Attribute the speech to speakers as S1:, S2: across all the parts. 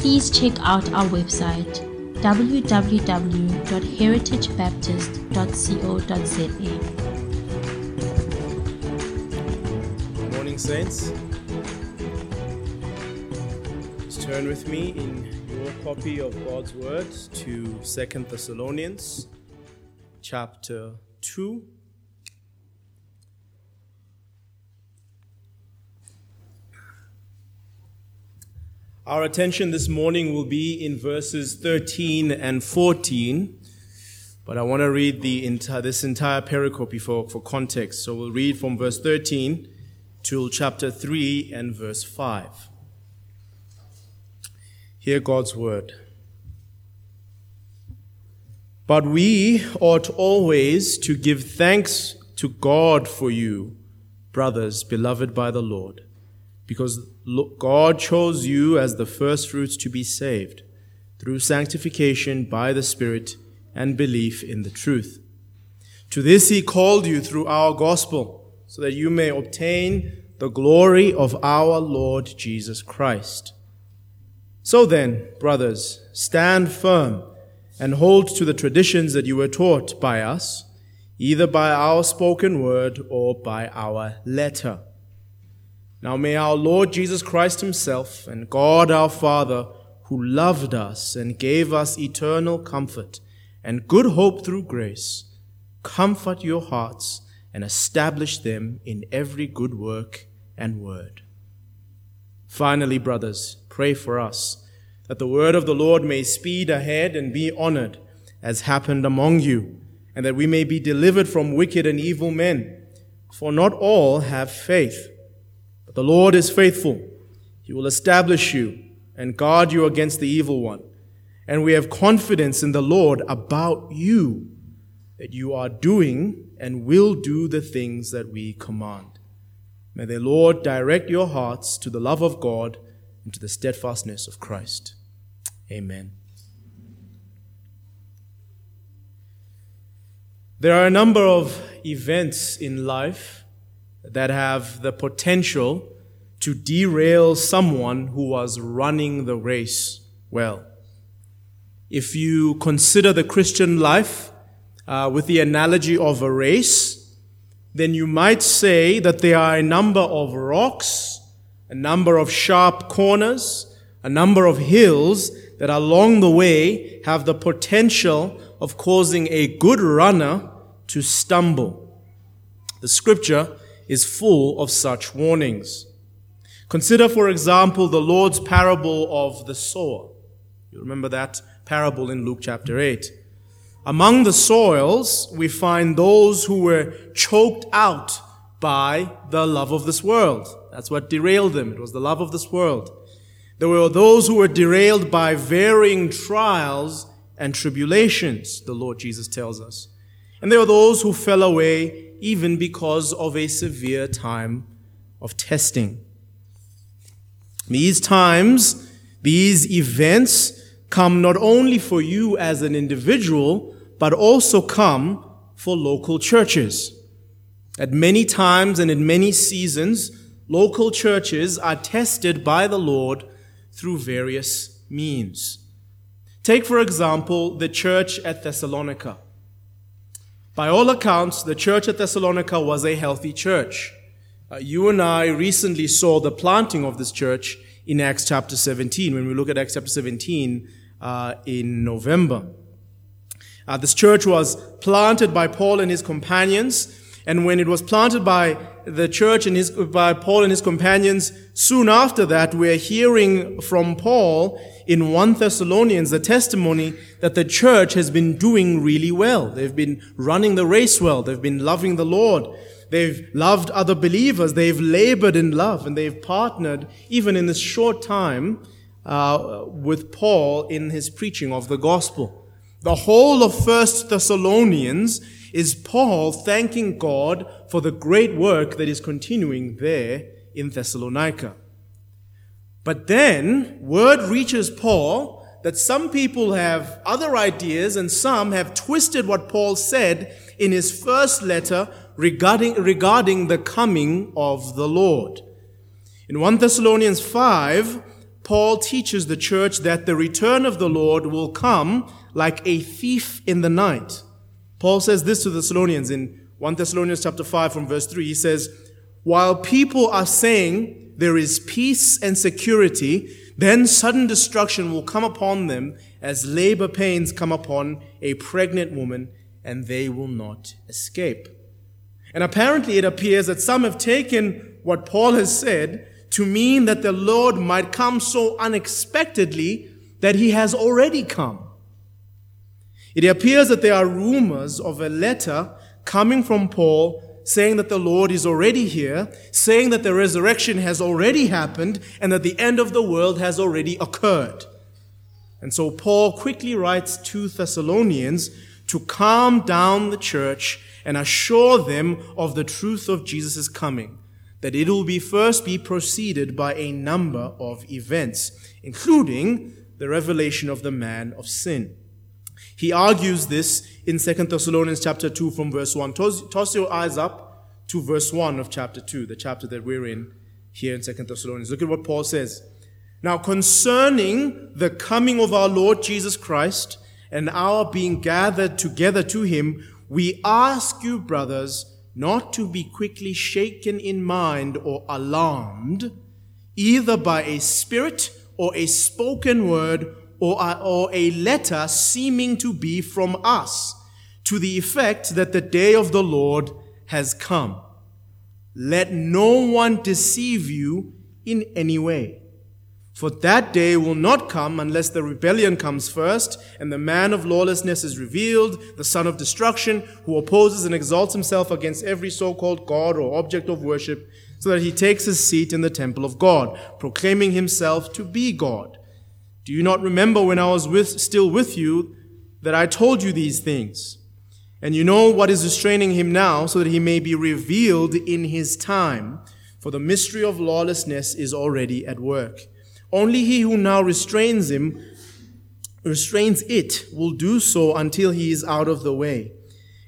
S1: please check out our website www.heritagebaptist.co.za.
S2: Morning, Saints. Let's turn with me in your copy of God's Word to Second Thessalonians chapter 2. Our attention this morning will be in verses 13 and 14, but I want to read the entire, this entire pericope for, for context. So we'll read from verse 13 till chapter 3 and verse 5. Hear God's word. But we ought always to give thanks to God for you, brothers, beloved by the Lord because God chose you as the firstfruits to be saved through sanctification by the Spirit and belief in the truth. To this he called you through our gospel, so that you may obtain the glory of our Lord Jesus Christ. So then, brothers, stand firm and hold to the traditions that you were taught by us, either by our spoken word or by our letter. Now may our Lord Jesus Christ Himself and God our Father, who loved us and gave us eternal comfort and good hope through grace, comfort your hearts and establish them in every good work and word. Finally, brothers, pray for us that the word of the Lord may speed ahead and be honored as happened among you, and that we may be delivered from wicked and evil men. For not all have faith. The Lord is faithful. He will establish you and guard you against the evil one. And we have confidence in the Lord about you that you are doing and will do the things that we command. May the Lord direct your hearts to the love of God and to the steadfastness of Christ. Amen. There are a number of events in life that have the potential to derail someone who was running the race well. If you consider the Christian life uh, with the analogy of a race, then you might say that there are a number of rocks, a number of sharp corners, a number of hills that along the way have the potential of causing a good runner to stumble. The scripture is full of such warnings. Consider, for example, the Lord's parable of the sower. You remember that parable in Luke chapter 8. Among the soils, we find those who were choked out by the love of this world. That's what derailed them. It was the love of this world. There were those who were derailed by varying trials and tribulations, the Lord Jesus tells us. And there were those who fell away even because of a severe time of testing. These times, these events come not only for you as an individual, but also come for local churches. At many times and in many seasons, local churches are tested by the Lord through various means. Take, for example, the church at Thessalonica. By all accounts, the church at Thessalonica was a healthy church. Uh, you and I recently saw the planting of this church in Acts chapter 17, when we look at Acts chapter 17 uh, in November. Uh, this church was planted by Paul and his companions, and when it was planted by the church and his, by Paul and his companions, soon after that, we're hearing from Paul in 1 Thessalonians the testimony that the church has been doing really well. They've been running the race well. They've been loving the Lord. They've loved other believers. They've labored in love and they've partnered, even in this short time, uh, with Paul in his preaching of the gospel. The whole of First Thessalonians is Paul thanking God for the great work that is continuing there in Thessalonica. But then word reaches Paul that some people have other ideas and some have twisted what Paul said in his first letter regarding, regarding the coming of the Lord. In 1 Thessalonians 5, Paul teaches the church that the return of the Lord will come like a thief in the night. Paul says this to the Thessalonians in 1 Thessalonians chapter 5 from verse 3. He says, While people are saying there is peace and security, then sudden destruction will come upon them as labor pains come upon a pregnant woman, and they will not escape. And apparently it appears that some have taken what Paul has said to mean that the Lord might come so unexpectedly that he has already come. It appears that there are rumors of a letter coming from Paul saying that the Lord is already here, saying that the resurrection has already happened, and that the end of the world has already occurred. And so Paul quickly writes to Thessalonians to calm down the church and assure them of the truth of Jesus' coming, that it will be first be preceded by a number of events, including the revelation of the man of sin. He argues this in 2 Thessalonians chapter 2 from verse 1. Toss, toss, your eyes up to verse 1 of chapter 2, the chapter that we're in here in 2 Thessalonians. Look at what Paul says. Now, concerning the coming of our Lord Jesus Christ and our being gathered together to him, we ask you, brothers, not to be quickly shaken in mind or alarmed, either by a spirit or a spoken word or a, or a letter seeming to be from us, to the effect that the day of the Lord has come. Let no one deceive you in any way. For that day will not come unless the rebellion comes first, and the man of lawlessness is revealed, the son of destruction, who opposes and exalts himself against every so called God or object of worship, so that he takes his seat in the temple of God, proclaiming himself to be God. Do you not remember when I was with, still with you that I told you these things? And you know what is restraining him now so that he may be revealed in his time. For the mystery of lawlessness is already at work. Only he who now restrains him, restrains it, will do so until he is out of the way.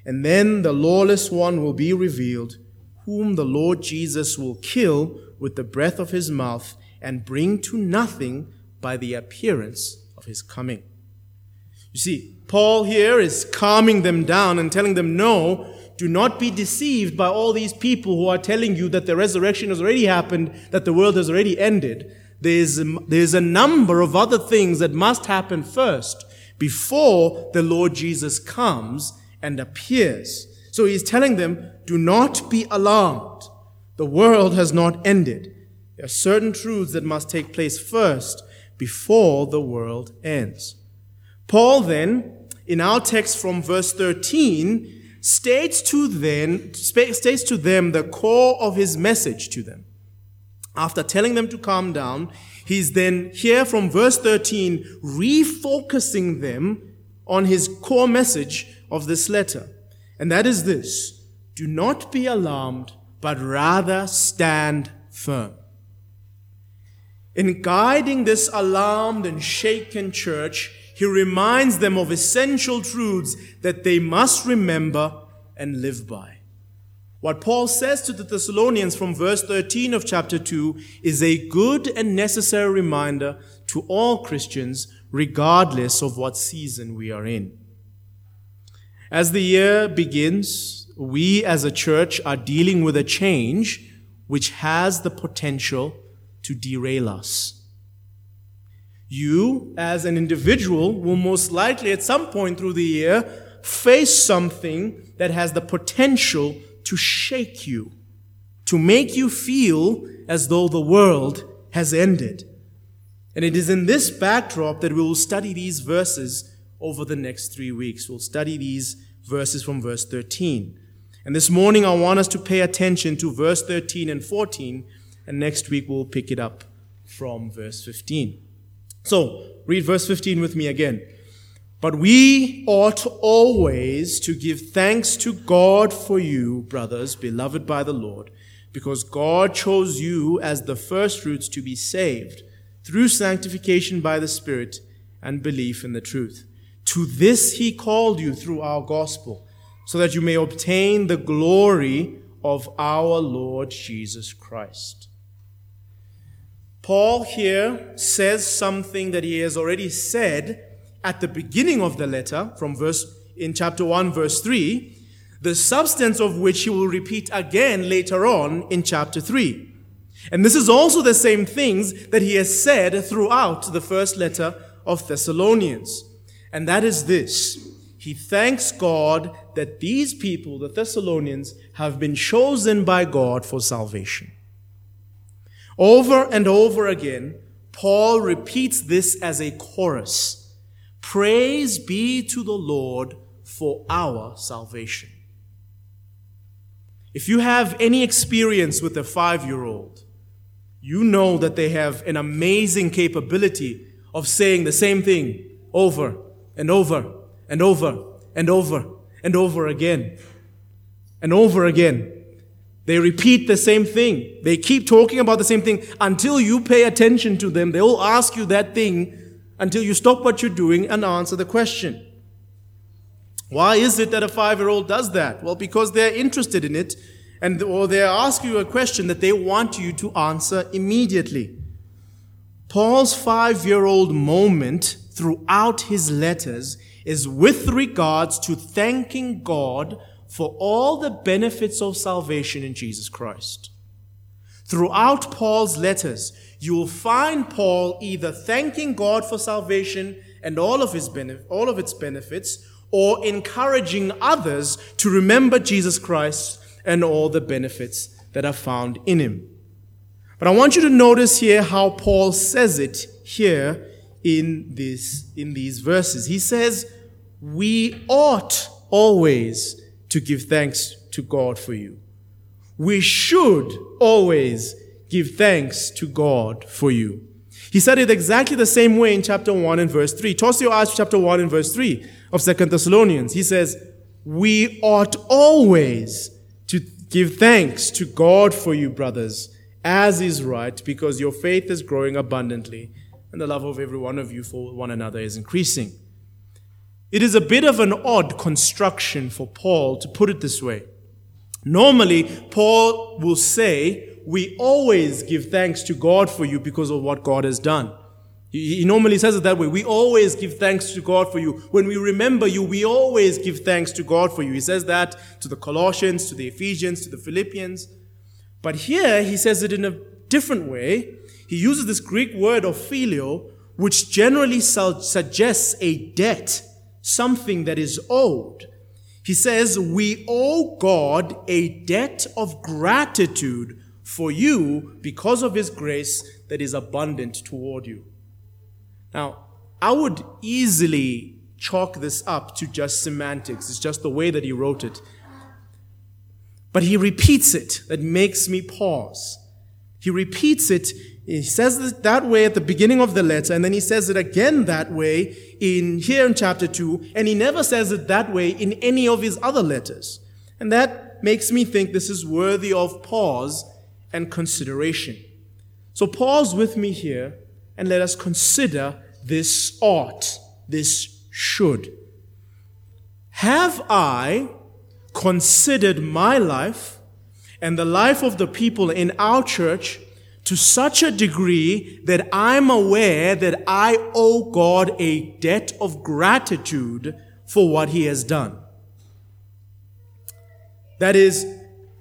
S2: And then the lawless one will be revealed, whom the Lord Jesus will kill with the breath of his mouth and bring to nothing by the appearance of his coming. You see, Paul here is calming them down and telling them, no, do not be deceived by all these people who are telling you that the resurrection has already happened, that the world has already ended. There's there's a number of other things that must happen first before the Lord Jesus comes and appears. So he's telling them, do not be alarmed. The world has not ended. There are certain truths that must take place first before the world ends. Paul then, in our text from verse 13, states to them, states to them the core of his message to them. After telling them to calm down, he's then here from verse 13 refocusing them on his core message of this letter. And that is this do not be alarmed, but rather stand firm. In guiding this alarmed and shaken church, he reminds them of essential truths that they must remember and live by. What Paul says to the Thessalonians from verse 13 of chapter 2 is a good and necessary reminder to all Christians, regardless of what season we are in. As the year begins, we as a church are dealing with a change which has the potential to derail us. You, as an individual, will most likely at some point through the year face something that has the potential to shake you, to make you feel as though the world has ended. And it is in this backdrop that we will study these verses over the next three weeks. We'll study these verses from verse 13. And this morning I want us to pay attention to verse 13 and 14 and next week we'll pick it up from verse 15. So, read verse 15 with me again. But we ought always to give thanks to God for you, brothers, beloved by the Lord, because God chose you as the firstfruits to be saved through sanctification by the Spirit and belief in the truth. To this he called you through our gospel, so that you may obtain the glory of our Lord Jesus Christ. Paul here says something that he has already said at the beginning of the letter from verse in chapter 1 verse 3 the substance of which he will repeat again later on in chapter 3 and this is also the same things that he has said throughout the first letter of Thessalonians. And that is this. He thanks God that these people the Thessalonians have been chosen by God for salvation over and over again Paul repeats this as a chorus Praise be to the Lord for our salvation. If you have any experience with a five year old, you know that they have an amazing capability of saying the same thing over and over and over and over and over again and over again. They repeat the same thing. They keep talking about the same thing until you pay attention to them. They'll ask you that thing until you stop what you're doing and answer the question. Why is it that a five year old does that? Well, because they're interested in it and or they ask you a question that they want you to answer immediately. Paul's five year old moment throughout his letters is with regards to thanking God for all the benefits of salvation in Jesus Christ. Throughout Paul's letters, you will find Paul either thanking God for salvation and all of his benef- all of its benefits or encouraging others to remember Jesus Christ and all the benefits that are found in him. But I want you to notice here how Paul says it here in this in these verses. He says, "We ought always to give thanks to God for you. We should always give thanks to God for you. He said it exactly the same way in chapter 1 and verse 3. Toss your eyes to chapter 1 and verse 3 of Second Thessalonians. He says, We ought always to give thanks to God for you, brothers, as is right, because your faith is growing abundantly, and the love of every one of you for one another is increasing. It is a bit of an odd construction for Paul to put it this way. Normally, Paul will say, we always give thanks to God for you because of what God has done. He, normally says it that way. We always give thanks to God for you. When we remember you, we always give thanks to God for you. He says that to the Colossians, to the Ephesians, to the Philippians. But here he says it in a different way. He uses this Greek word opheilo, which generally suggests a debt, something that is owed. He says, We owe God a debt of gratitude for you because of his grace that is abundant toward you. Now, I would easily chalk this up to just semantics. It's just the way that he wrote it. But he repeats it that makes me pause. He repeats it. He says it that way at the beginning of the letter, and then he says it again that way in here in chapter 2, and he never says it that way in any of his other letters. And that makes me think this is worthy of pause and consideration. So pause with me here and let us consider this ought, this should. Have I considered my life and the life of the people in our church to such a degree that I'm aware that I owe God a debt of gratitude for what He has done? That is,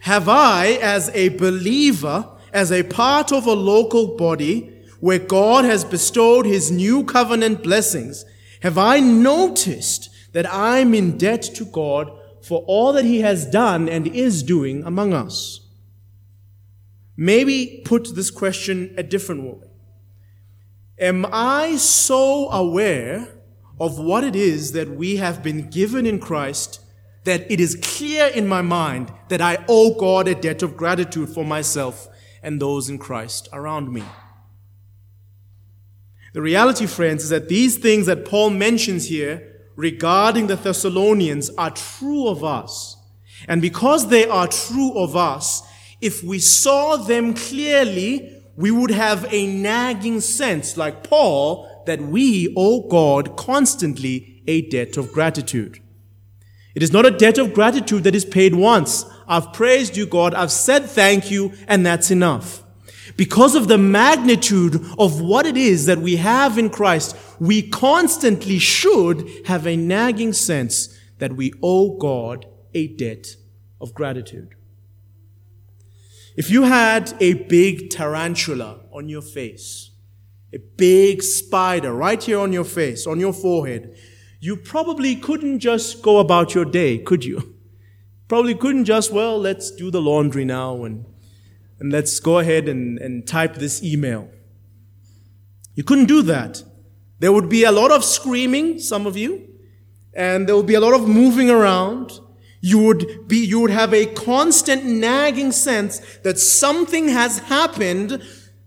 S2: have I, as a believer, as a part of a local body where God has bestowed his new covenant blessings, have I noticed that I'm in debt to God for all that he has done and is doing among us? Maybe put this question a different way. Am I so aware of what it is that we have been given in Christ that it is clear in my mind that I owe God a debt of gratitude for myself and those in Christ around me. The reality, friends, is that these things that Paul mentions here regarding the Thessalonians are true of us. And because they are true of us, if we saw them clearly, we would have a nagging sense, like Paul, that we owe God constantly a debt of gratitude. It is not a debt of gratitude that is paid once. I've praised you, God. I've said thank you, and that's enough. Because of the magnitude of what it is that we have in Christ, we constantly should have a nagging sense that we owe God a debt of gratitude. If you had a big tarantula on your face, a big spider right here on your face, on your forehead, you probably couldn't just go about your day, could you? Probably couldn't just, well, let's do the laundry now and, and let's go ahead and, and type this email. You couldn't do that. There would be a lot of screaming, some of you, and there would be a lot of moving around. You would be, you would have a constant nagging sense that something has happened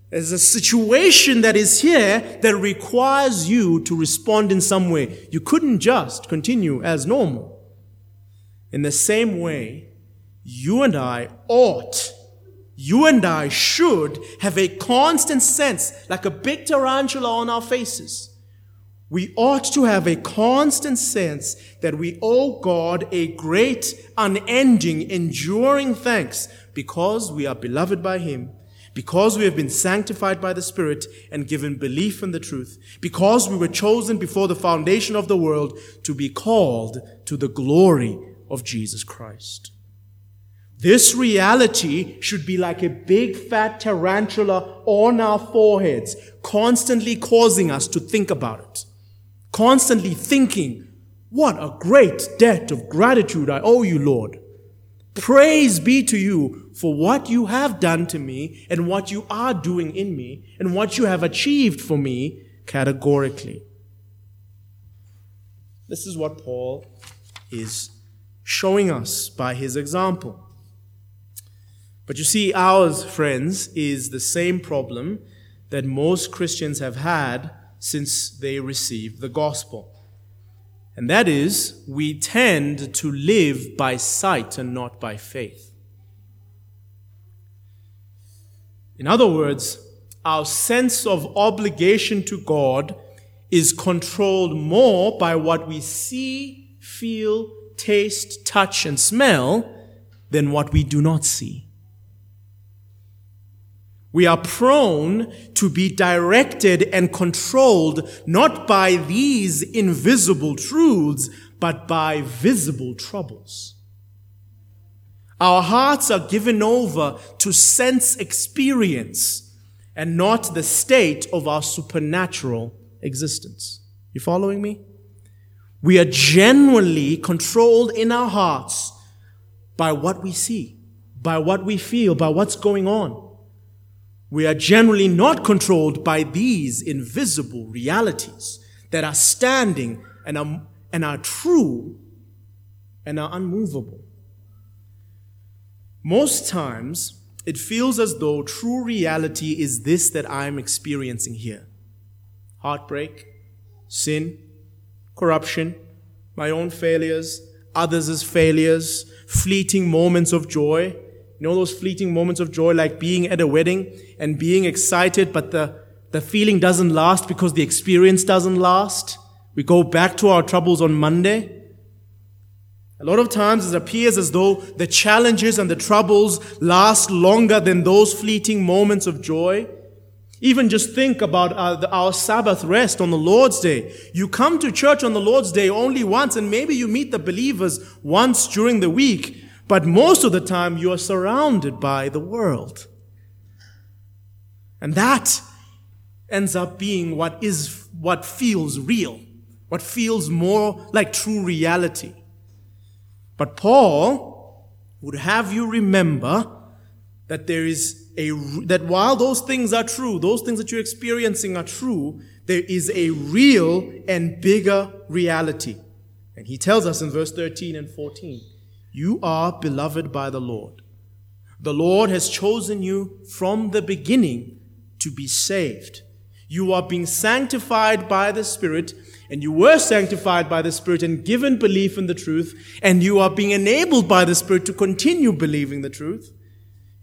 S2: there's a situation that is here that requires you to respond in some way. You couldn't just continue as normal. In the same way, you and I ought, you and I should have a constant sense, like a big tarantula on our faces. We ought to have a constant sense that we owe God a great, unending, enduring thanks because we are beloved by Him because we have been sanctified by the Spirit and given belief in the truth, because we were chosen before the foundation of the world to be called to the glory of Jesus Christ. This reality should be like a big fat tarantula on our foreheads, constantly causing us to think about it. Constantly thinking, what a great debt of gratitude I owe you, Lord. Praise be to you for what you have done to me and what you are doing in me and what you have achieved for me categorically. This is what Paul is showing us by his example. But you see, ours, friends, is the same problem that most Christians have had since they received the gospel. And that is, we tend to live by sight and not by faith. In other words, our sense of obligation to God is controlled more by what we see, feel, taste, touch, and smell than what we do not see. We are prone to be directed and controlled not by these invisible truths, but by visible troubles. Our hearts are given over to sense experience and not the state of our supernatural existence. You following me? We are genuinely controlled in our hearts by what we see, by what we feel, by what's going on. We are generally not controlled by these invisible realities that are standing and are, and are true and are unmovable. Most times, it feels as though true reality is this that I'm experiencing here heartbreak, sin, corruption, my own failures, others' failures, fleeting moments of joy, you know those fleeting moments of joy like being at a wedding and being excited, but the, the feeling doesn't last because the experience doesn't last? We go back to our troubles on Monday. A lot of times it appears as though the challenges and the troubles last longer than those fleeting moments of joy. Even just think about uh, our, our, Sabbath rest on the Lord's Day. You come to church on the Lord's Day only once, and maybe you meet the believers once during the week. But most of the time, you are surrounded by the world. And that ends up being what is, what feels real, what feels more like true reality. But Paul would have you remember that there is a, that while those things are true, those things that you're experiencing are true, there is a real and bigger reality. And he tells us in verse 13 and 14. You are beloved by the Lord. The Lord has chosen you from the beginning to be saved. You are being sanctified by the Spirit, and you were sanctified by the Spirit and given belief in the truth, and you are being enabled by the Spirit to continue believing the truth.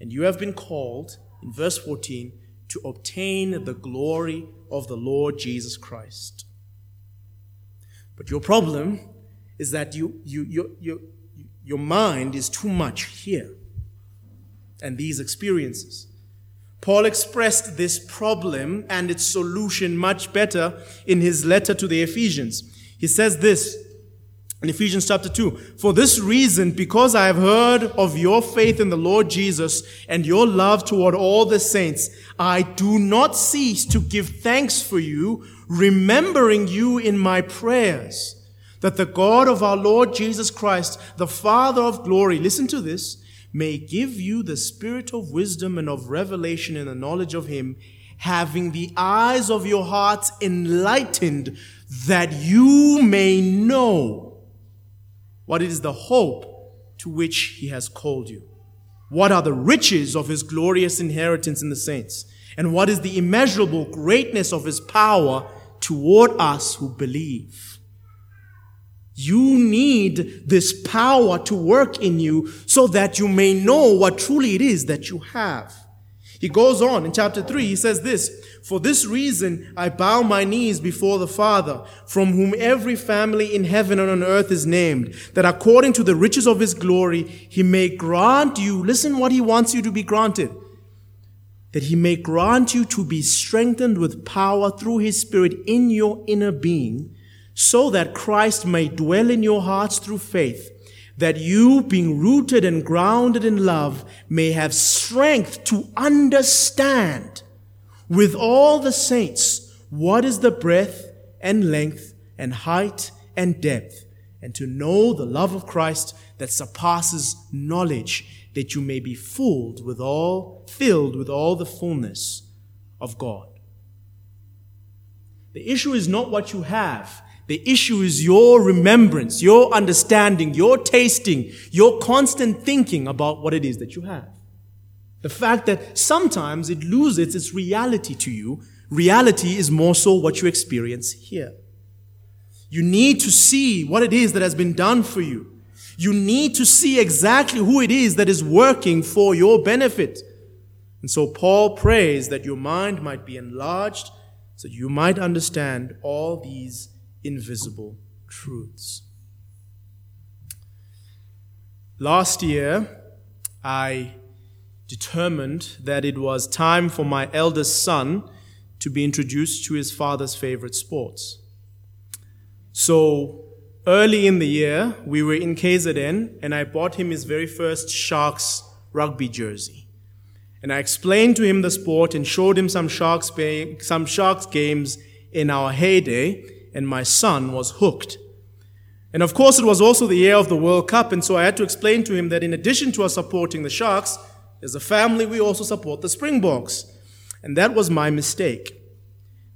S2: And you have been called, in verse 14, to obtain the glory of the Lord Jesus Christ. But your problem is that you, you, you, you, your mind is too much here and these experiences. Paul expressed this problem and its solution much better in his letter to the Ephesians. He says this in Ephesians chapter 2 For this reason, because I have heard of your faith in the Lord Jesus and your love toward all the saints, I do not cease to give thanks for you, remembering you in my prayers, that the God of our Lord Jesus Christ, the Father of glory, listen to this may give you the spirit of wisdom and of revelation in the knowledge of Him, having the eyes of your hearts enlightened, that you may know what is the hope to which He has called you. What are the riches of His glorious inheritance in the saints? And what is the immeasurable greatness of His power toward us who believe? You need this power to work in you so that you may know what truly it is that you have. He goes on in chapter 3, he says this For this reason I bow my knees before the Father, from whom every family in heaven and on earth is named, that according to the riches of his glory he may grant you, listen what he wants you to be granted, that he may grant you to be strengthened with power through his Spirit in your inner being so that Christ may dwell in your hearts through faith, that you, being rooted and grounded in love, may have strength to understand with all the saints what is the breadth and length and height and depth, and to know the love of Christ that surpasses knowledge, that you may be filled with all, filled with all the fullness of God. The issue is not what you have. The issue is your remembrance, your understanding, your tasting, your constant thinking about what it is that you have. The fact that sometimes it loses its reality to you. Reality is more so what you experience here. You need to see what it is that has been done for you. You need to see exactly who it is that is working for your benefit. And so Paul prays that your mind might be enlarged so you might understand all these invisible truths. Last year, I determined that it was time for my eldest son to be introduced to his father's favorite sports. So early in the year, we were in KZN and I bought him his very first Sharks rugby jersey. And I explained to him the sport and showed him some Sharks, some Sharks games in our heyday and my son was hooked. And of course, it was also the year of the World Cup, and so I had to explain to him that in addition to us supporting the Sharks, as a family, we also support the Springboks. And that was my mistake.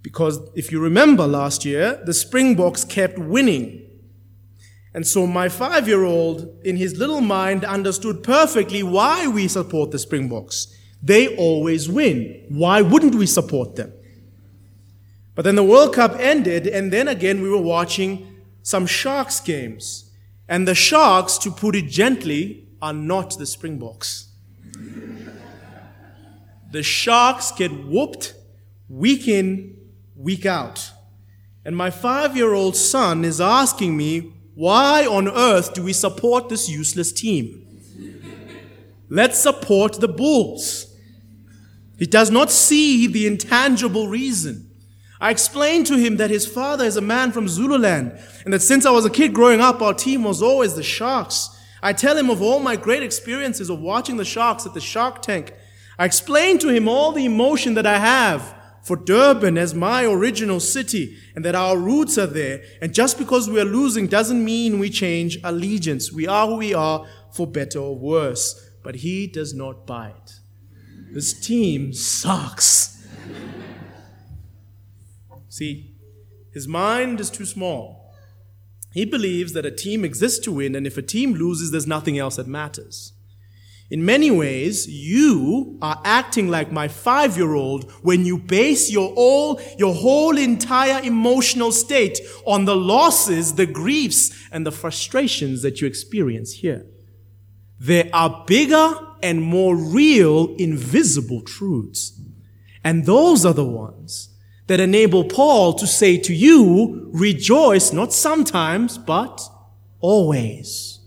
S2: Because if you remember last year, the Springboks kept winning. And so my five year old, in his little mind, understood perfectly why we support the Springboks. They always win. Why wouldn't we support them? But then the World Cup ended, and then again we were watching some Sharks games. And the Sharks, to put it gently, are not the Springboks. the Sharks get whooped week in, week out. And my five year old son is asking me, why on earth do we support this useless team? Let's support the Bulls. He does not see the intangible reason. I explained to him that his father is a man from Zululand and that since I was a kid growing up, our team was always the Sharks. I tell him of all my great experiences of watching the Sharks at the Shark Tank. I explain to him all the emotion that I have for Durban as my original city and that our roots are there. And just because we are losing doesn't mean we change allegiance. We are who we are for better or worse. But he does not buy it. This team sucks. See, his mind is too small. He believes that a team exists to win, and if a team loses, there's nothing else that matters. In many ways, you are acting like my five year old when you base your all, your whole entire emotional state on the losses, the griefs, and the frustrations that you experience here. There are bigger and more real, invisible truths. And those are the ones that enable Paul to say to you, rejoice not sometimes, but always.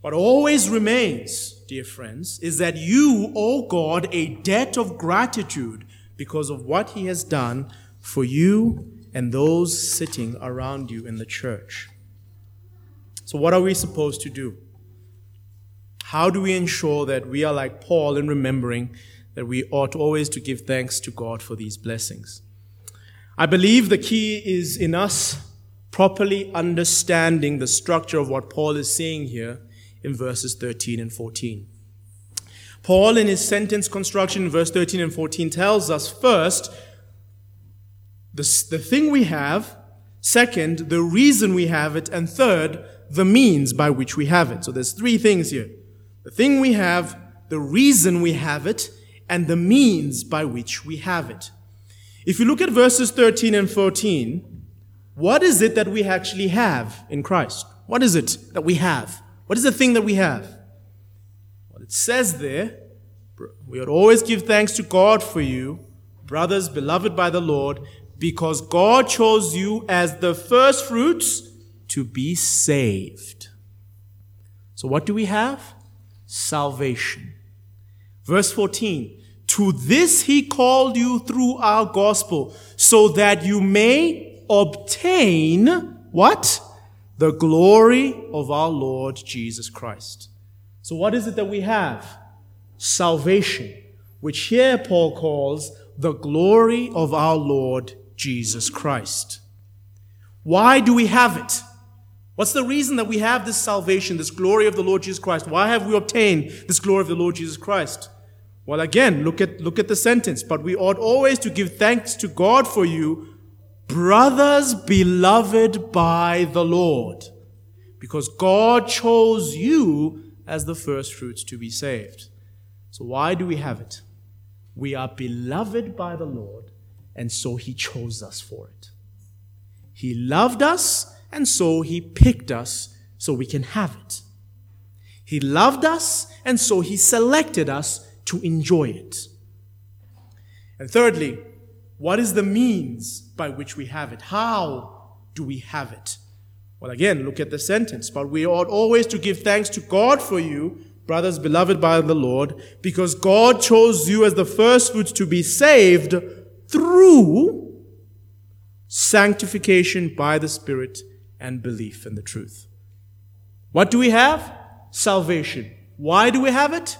S2: What always remains, dear friends, is that you owe God a debt of gratitude because of what He has done for you and those sitting around you in the church. So, what are we supposed to do? How do we ensure that we are like Paul in remembering that we ought always to give thanks to God for these blessings? I believe the key is in us properly understanding the structure of what Paul is saying here in verses 13 and 14. Paul, in his sentence construction in verse 13 and 14, tells us first the, the thing we have, second, the reason we have it, and third, the means by which we have it. So there's three things here the thing we have, the reason we have it, and the means by which we have it. If you look at verses 13 and 14, what is it that we actually have in Christ? What is it that we have? What is the thing that we have? Well, it says there, we ought always give thanks to God for you, brothers beloved by the Lord, because God chose you as the first fruits to be saved. So, what do we have? Salvation. Verse 14 To this he called you through our gospel, so that you may obtain what? the glory of our Lord Jesus Christ. So, what is it that we have? Salvation, which here Paul calls the glory of our Lord Jesus Christ. Why do we have it? What's the reason that we have this salvation, this glory of the Lord Jesus Christ? Why have we obtained this glory of the Lord Jesus Christ? Well, again, look at, look at the sentence. But we ought always to give thanks to God for you brothers beloved by the Lord, because God chose you as the first fruits to be saved. So, why do we have it? We are beloved by the Lord, and so He chose us for it. He loved us, and so He picked us so we can have it. He loved us, and so He selected us to enjoy it. And thirdly, what is the means by which we have it? How do we have it? Well, again, look at the sentence. But we ought always to give thanks to God for you, brothers beloved by the Lord, because God chose you as the first fruits to be saved through sanctification by the Spirit and belief in the truth. What do we have? Salvation. Why do we have it?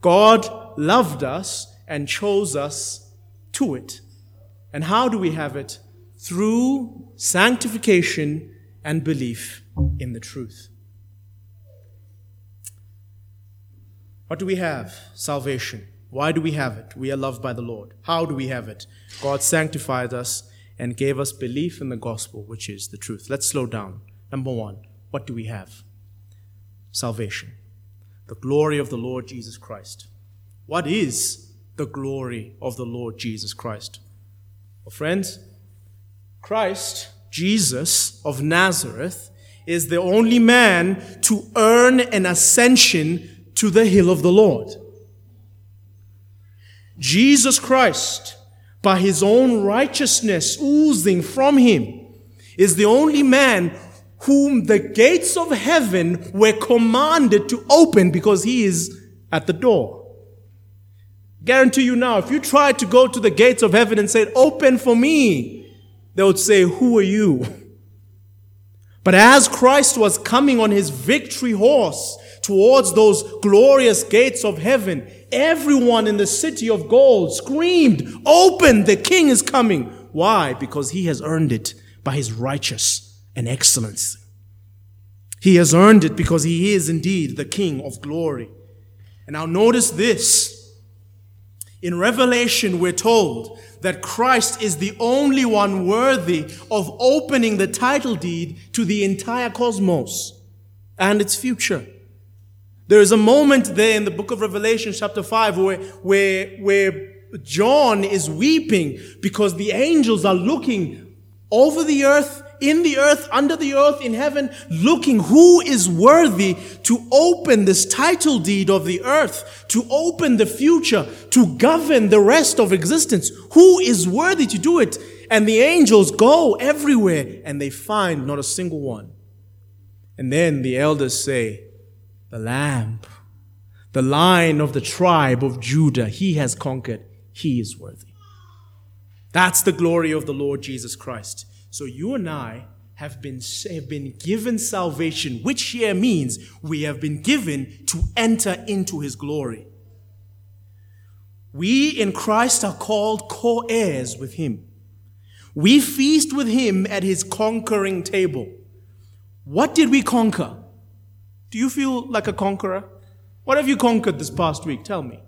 S2: God loved us and chose us to it. And how do we have it? Through sanctification and belief in the truth. What do we have? Salvation. Why do we have it? We are loved by the Lord. How do we have it? God sanctified us and gave us belief in the gospel, which is the truth. Let's slow down. Number one, what do we have? Salvation. The glory of the Lord Jesus Christ. What is the glory of the Lord Jesus Christ? Well, friends, Christ, Jesus of Nazareth, is the only man to earn an ascension to the hill of the Lord. Jesus Christ, by his own righteousness oozing from him, is the only man whom the gates of heaven were commanded to open because he is at the door. Guarantee you now, if you tried to go to the gates of heaven and said, Open for me, they would say, Who are you? But as Christ was coming on his victory horse towards those glorious gates of heaven, everyone in the city of gold screamed, Open, the king is coming. Why? Because he has earned it by his righteous and excellence. He has earned it because he is indeed the king of glory. And now notice this. In Revelation, we're told that Christ is the only one worthy of opening the title deed to the entire cosmos. and its future. There is a moment there in the book of Revelation, chapter 5, where, where, where John is weeping because the angels are looking over the earth, in the earth, under the earth, in heaven, looking who is worthy to open this title deed of the earth, to open the future, to govern the rest of existence. Who is worthy to do it? And the angels go everywhere and they find not a single one. And then the elders say, the lamb, the lion of the tribe of Judah, he has conquered. He is worthy. That's the glory of the Lord Jesus Christ. So you and I have been, have been given salvation, which here means we have been given to enter into his glory. We in Christ are called co heirs with him. We feast with him at his conquering table. What did we conquer? Do you feel like a conqueror? What have you conquered this past week? Tell me.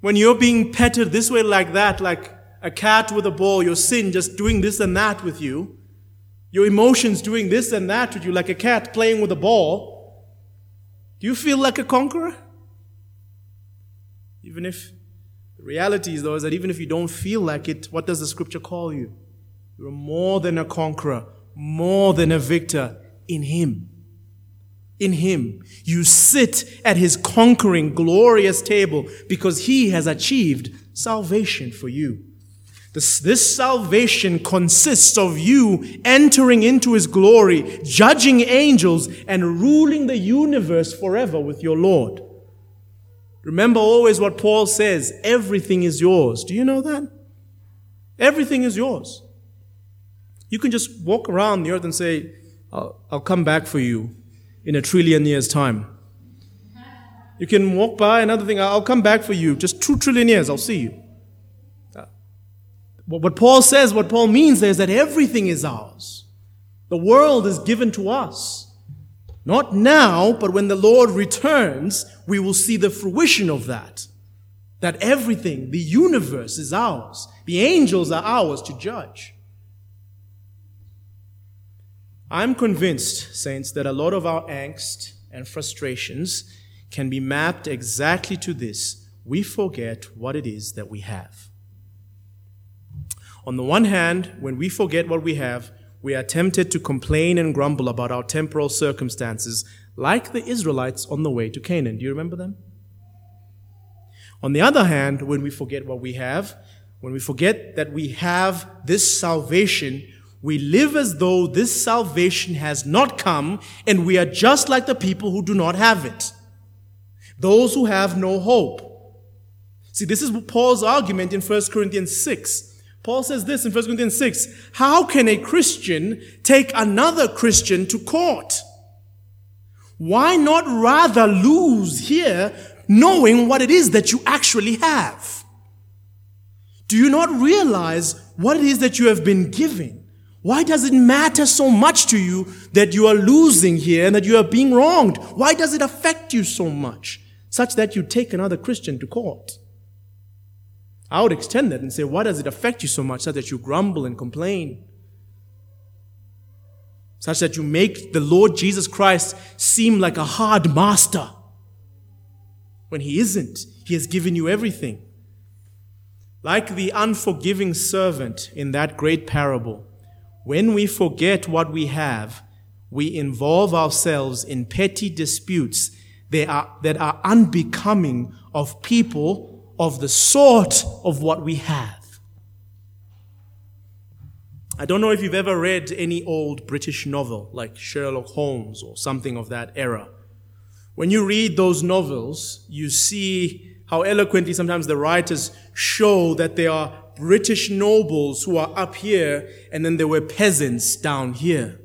S2: When you're being petted this way, like that, like a cat with a ball, your sin just doing this and that with you, your emotions doing this and that with you, like a cat playing with a ball, do you feel like a conqueror? Even if the reality is, though, is that even if you don't feel like it, what does the scripture call you? You're more than a conqueror, more than a victor in Him in him. You sit at his conquering, glorious table because he has achieved salvation for you. This, this salvation consists of you entering into his glory, judging angels, and ruling the universe forever with your Lord. Remember always what Paul says everything is yours. Do you know that? Everything is yours. You can just walk around the earth and say, I'll, I'll come back for you in a trillion years' time. You can walk by another thing, I'll come back for you. Just two trillion years, I'll see you. What Paul says, what Paul means there is that everything is ours. The world is given to us. Not now, but when the Lord returns, we will see the fruition of that. That everything, the universe is ours. The angels are ours to judge. I'm convinced, saints, that a lot of our angst and frustrations can be mapped exactly to this. We forget what it is that we have. On the one hand, when we forget what we have, we are tempted to complain and grumble about our temporal circumstances, like the Israelites on the way to Canaan. Do you remember them? On the other hand, when we forget what we have, when we forget that we have this salvation, we live as though this salvation has not come and we are just like the people who do not have it. Those who have no hope. See, this is Paul's argument in 1 Corinthians 6. Paul says this in 1 Corinthians 6. How can a Christian take another Christian to court? Why not rather lose here knowing what it is that you actually have? Do you not realize what it is that you have been given? Why does it matter so much to you that you are losing here and that you are being wronged? Why does it affect you so much such that you take another Christian to court? I would extend that and say, why does it affect you so much such that you grumble and complain? Such that you make the Lord Jesus Christ seem like a hard master when he isn't. He has given you everything. Like the unforgiving servant in that great parable, when we forget what we have, we involve ourselves in petty disputes that are, that are unbecoming of people of the sort of what we have. I don't know if you've ever read any old British novel like Sherlock Holmes or something of that era. When you read those novels, you see how eloquently sometimes the writers show that they are British nobles who are up here, and then there were peasants down here.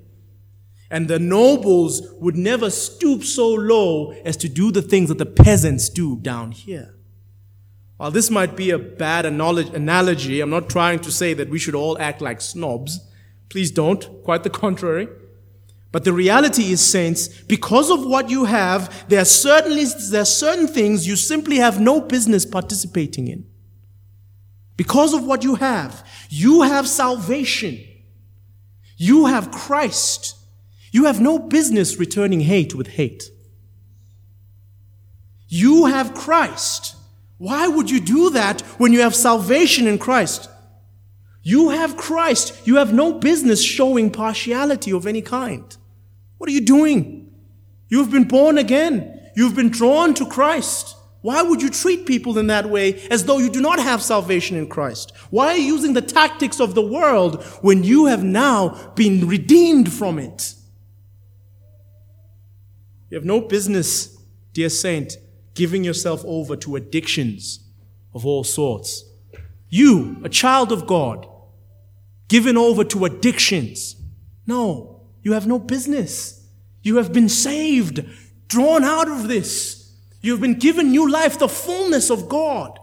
S2: And the nobles would never stoop so low as to do the things that the peasants do down here. While this might be a bad analogy, I'm not trying to say that we should all act like snobs. Please don't. Quite the contrary. But the reality is, saints, because of what you have, there are certainly there are certain things you simply have no business participating in. Because of what you have, you have salvation. You have Christ. You have no business returning hate with hate. You have Christ. Why would you do that when you have salvation in Christ? You have Christ. You have no business showing partiality of any kind. What are you doing? You've been born again. You've been drawn to Christ. Why would you treat people in that way as though you do not have salvation in Christ? Why are you using the tactics of the world when you have now been redeemed from it? You have no business, dear saint, giving yourself over to addictions of all sorts. You, a child of God, given over to addictions. No, you have no business. You have been saved, drawn out of this. You have been given new life, the fullness of God.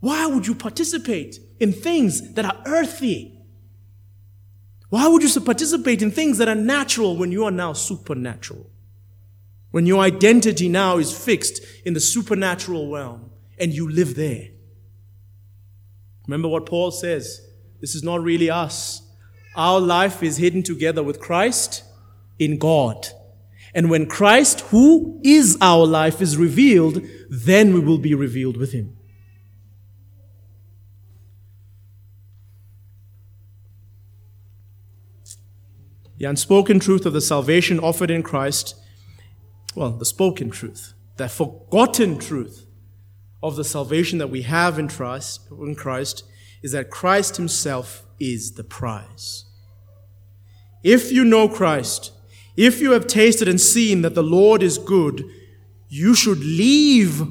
S2: Why would you participate in things that are earthy? Why would you participate in things that are natural when you are now supernatural? When your identity now is fixed in the supernatural realm and you live there. Remember what Paul says this is not really us. Our life is hidden together with Christ in God. And when Christ, who is our life, is revealed, then we will be revealed with him. The unspoken truth of the salvation offered in Christ well, the spoken truth, the forgotten truth of the salvation that we have in Christ, in Christ is that Christ himself is the prize. If you know Christ, if you have tasted and seen that the Lord is good, you should leave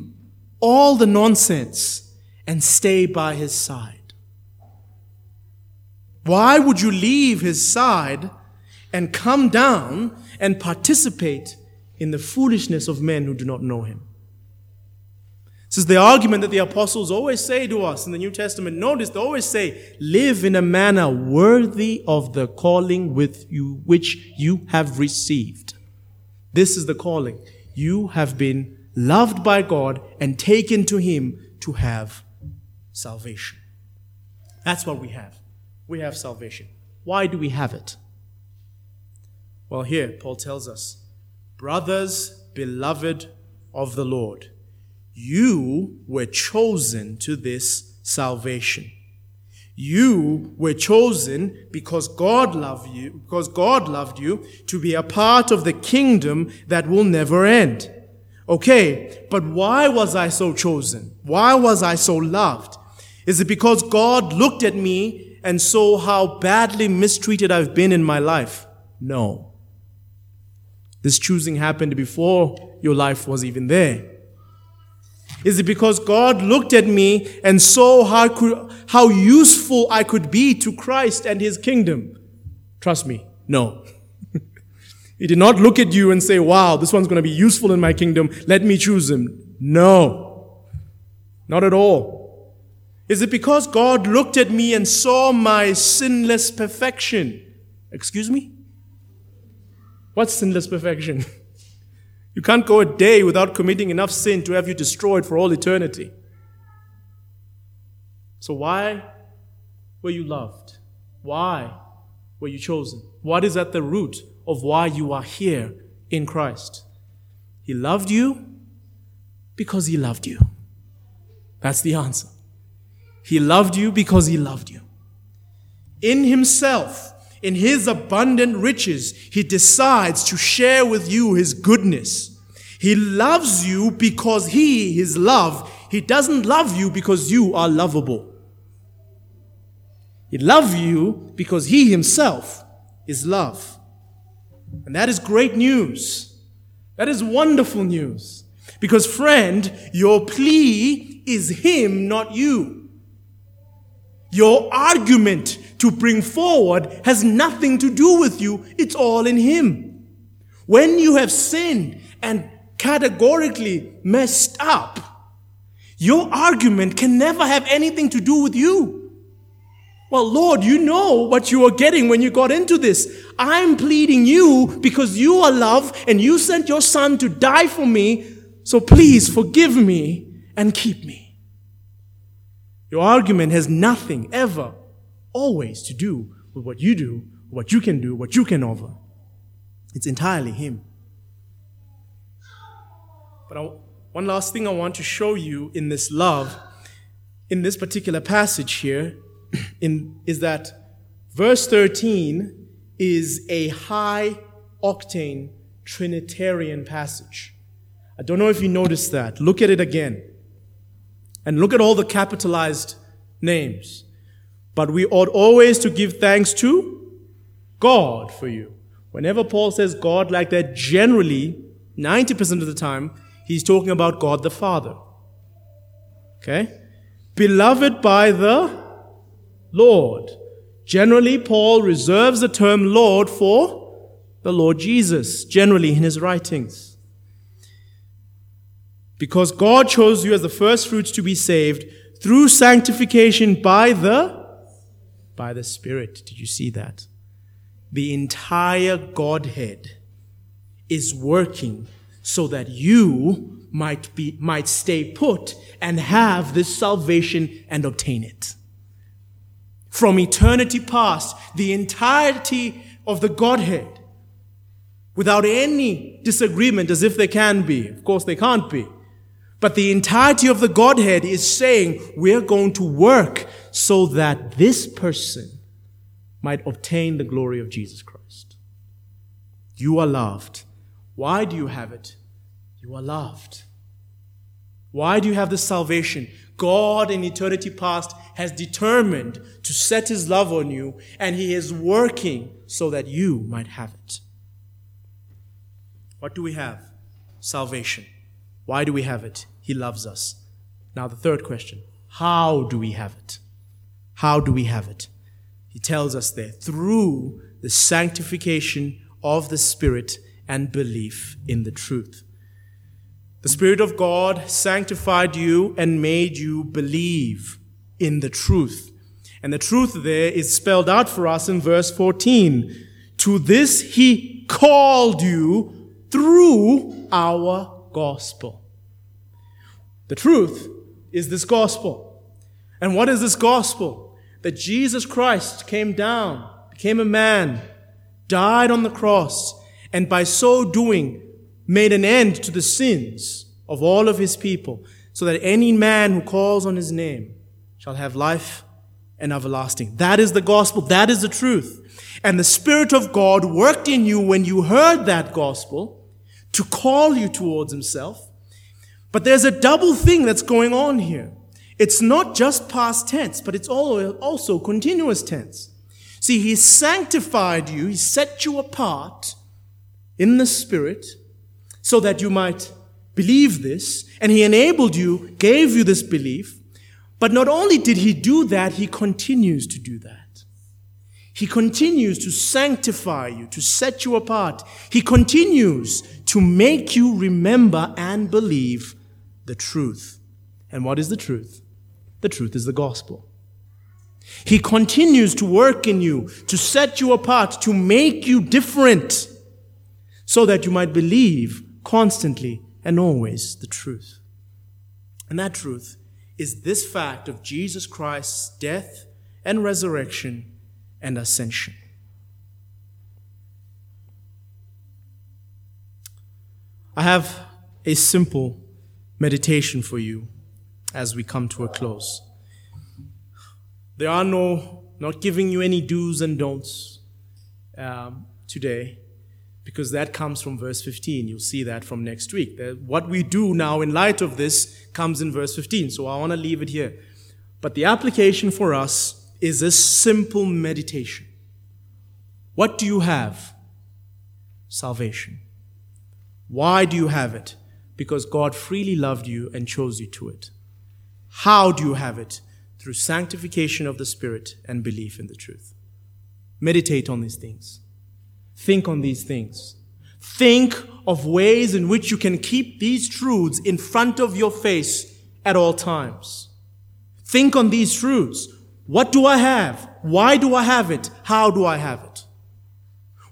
S2: all the nonsense and stay by his side. Why would you leave his side and come down and participate in the foolishness of men who do not know him. This is the argument that the apostles always say to us in the New Testament. Notice they always say, live in a manner worthy of the calling with you, which you have received. This is the calling. You have been loved by God and taken to Him to have salvation. That's what we have. We have salvation. Why do we have it? Well, here, Paul tells us Brothers, beloved of the Lord, you were chosen to this salvation. You were chosen because God loved you, because God loved you to be a part of the kingdom that will never end. Okay, but why was I so chosen? Why was I so loved? Is it because God looked at me and saw how badly mistreated I've been in my life? No. This choosing happened before your life was even there. Is it because God looked at me and saw how, could, how useful I could be to Christ and His kingdom? Trust me, no. he did not look at you and say, wow, this one's going to be useful in my kingdom. Let me choose him. No. Not at all. Is it because God looked at me and saw my sinless perfection? Excuse me? What's sinless perfection? You can't go a day without committing enough sin to have you destroyed for all eternity. So, why were you loved? Why were you chosen? What is at the root of why you are here in Christ? He loved you because He loved you. That's the answer. He loved you because He loved you. In Himself, in his abundant riches, he decides to share with you his goodness. He loves you because he, his love, he doesn't love you because you are lovable. He loves you because he himself is love. And that is great news. That is wonderful news. Because, friend, your plea is him, not you. Your argument to bring forward has nothing to do with you. It's all in Him. When you have sinned and categorically messed up, your argument can never have anything to do with you. Well, Lord, you know what you were getting when you got into this. I'm pleading you because you are love and you sent your son to die for me. So please forgive me and keep me. Your argument has nothing ever always to do with what you do, what you can do, what you can offer. It's entirely Him. But I, one last thing I want to show you in this love, in this particular passage here, in, is that verse 13 is a high octane Trinitarian passage. I don't know if you noticed that. Look at it again. And look at all the capitalized names. But we ought always to give thanks to God for you. Whenever Paul says God like that, generally, 90% of the time, he's talking about God the Father. Okay? Beloved by the Lord. Generally, Paul reserves the term Lord for the Lord Jesus, generally in his writings. Because God chose you as the first fruits to be saved through sanctification by the by the Spirit. Did you see that? The entire Godhead is working so that you might be might stay put and have this salvation and obtain it. From eternity past, the entirety of the Godhead, without any disagreement as if there can be. Of course, they can't be. But the entirety of the Godhead is saying we're going to work so that this person might obtain the glory of Jesus Christ. You are loved. Why do you have it? You are loved. Why do you have this salvation? God in eternity past has determined to set his love on you, and he is working so that you might have it. What do we have? Salvation. Why do we have it? He loves us. Now, the third question How do we have it? How do we have it? He tells us there through the sanctification of the Spirit and belief in the truth. The Spirit of God sanctified you and made you believe in the truth. And the truth there is spelled out for us in verse 14. To this he called you through our gospel. The truth is this gospel. And what is this gospel? That Jesus Christ came down, became a man, died on the cross, and by so doing made an end to the sins of all of his people, so that any man who calls on his name shall have life and everlasting. That is the gospel. That is the truth. And the Spirit of God worked in you when you heard that gospel to call you towards himself but there's a double thing that's going on here. It's not just past tense, but it's also continuous tense. See, He sanctified you, He set you apart in the Spirit so that you might believe this, and He enabled you, gave you this belief. But not only did He do that, He continues to do that. He continues to sanctify you, to set you apart. He continues to make you remember and believe the truth. And what is the truth? The truth is the gospel. He continues to work in you, to set you apart, to make you different, so that you might believe constantly and always the truth. And that truth is this fact of Jesus Christ's death and resurrection and ascension. I have a simple meditation for you as we come to a close. There are no, not giving you any do's and don'ts um, today, because that comes from verse 15. You'll see that from next week. That What we do now in light of this comes in verse 15, so I want to leave it here. But the application for us is a simple meditation. What do you have? Salvation. Why do you have it? because God freely loved you and chose you to it. How do you have it? Through sanctification of the Spirit and belief in the truth. Meditate on these things. Think on these things. Think of ways in which you can keep these truths in front of your face at all times. Think on these truths. What do I have? Why do I have it? How do I have it?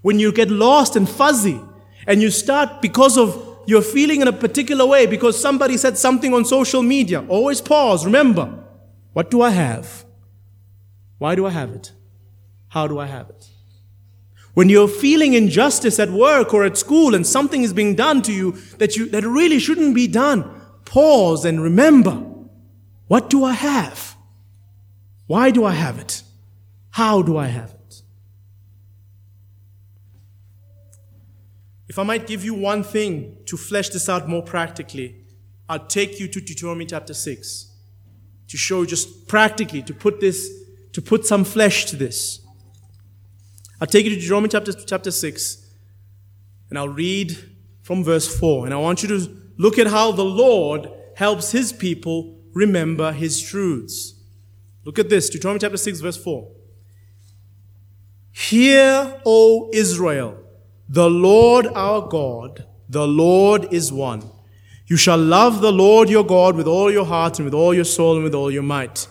S2: When you get lost and fuzzy and you start because of you're feeling in a particular way because somebody said something on social media, always pause. Remember, what do I have? Why do I have it? How do I have it? When you're feeling injustice at work or at school and something is being done to you that you that really shouldn't be done, pause and remember, what do I have? Why do I have it? How do I have it? If I might give you one thing to flesh this out more practically, I'll take you to Deuteronomy chapter 6 to show just practically, to put this, to put some flesh to this. I'll take you to Deuteronomy chapter, chapter 6, and I'll read from verse 4. And I want you to look at how the Lord helps his people remember his truths. Look at this Deuteronomy chapter 6, verse 4. Hear, O Israel, the Lord our God, the Lord is one. You shall love the Lord your God with all your heart and with all your soul and with all your might.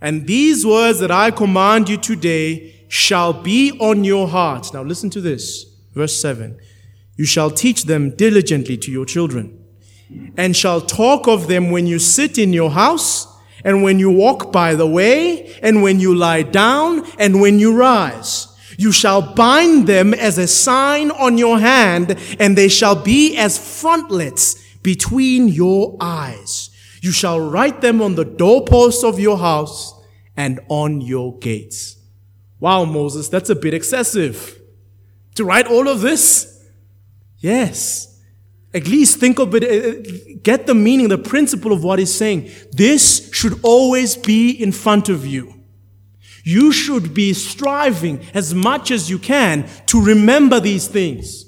S2: And these words that I command you today shall be on your heart. Now listen to this. Verse 7. You shall teach them diligently to your children, and shall talk of them when you sit in your house, and when you walk by the way, and when you lie down, and when you rise. You shall bind them as a sign on your hand, and they shall be as frontlets between your eyes. You shall write them on the doorposts of your house and on your gates. Wow, Moses, that's a bit excessive. To write all of this? Yes. At least think of it, uh, get the meaning, the principle of what he's saying. This should always be in front of you. You should be striving as much as you can to remember these things.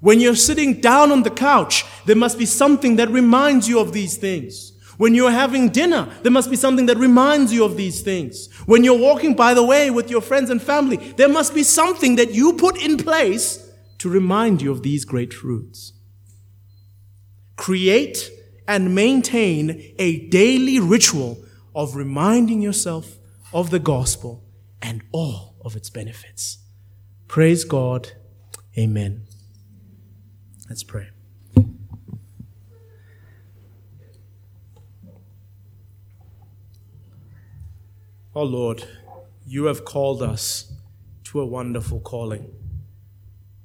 S2: When you're sitting down on the couch, there must be something that reminds you of these things. When you're having dinner, there must be something that reminds you of these things. When you're walking by the way with your friends and family, there must be something that you put in place to remind you of these great truths. Create and maintain a daily ritual of reminding yourself of the gospel and all of its benefits. Praise God. Amen. Let's pray. Oh Lord, you have called us to a wonderful calling.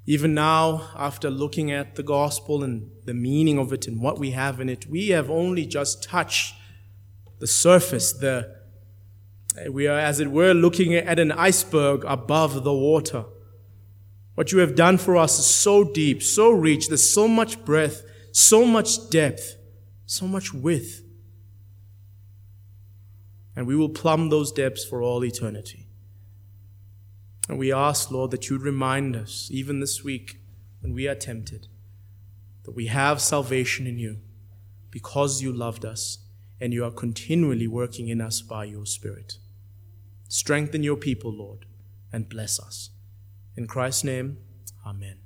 S2: Even now, after looking at the gospel and the meaning of it and what we have in it, we have only just touched the surface. The, we are, as it were, looking at an iceberg above the water. What you have done for us is so deep, so rich, there's so much breadth, so much depth, so much width. And we will plumb those depths for all eternity. And we ask, Lord, that you'd remind us, even this week, when we are tempted, that we have salvation in you because you loved us and you are continually working in us by your Spirit. Strengthen your people, Lord, and bless us. In Christ's name, Amen.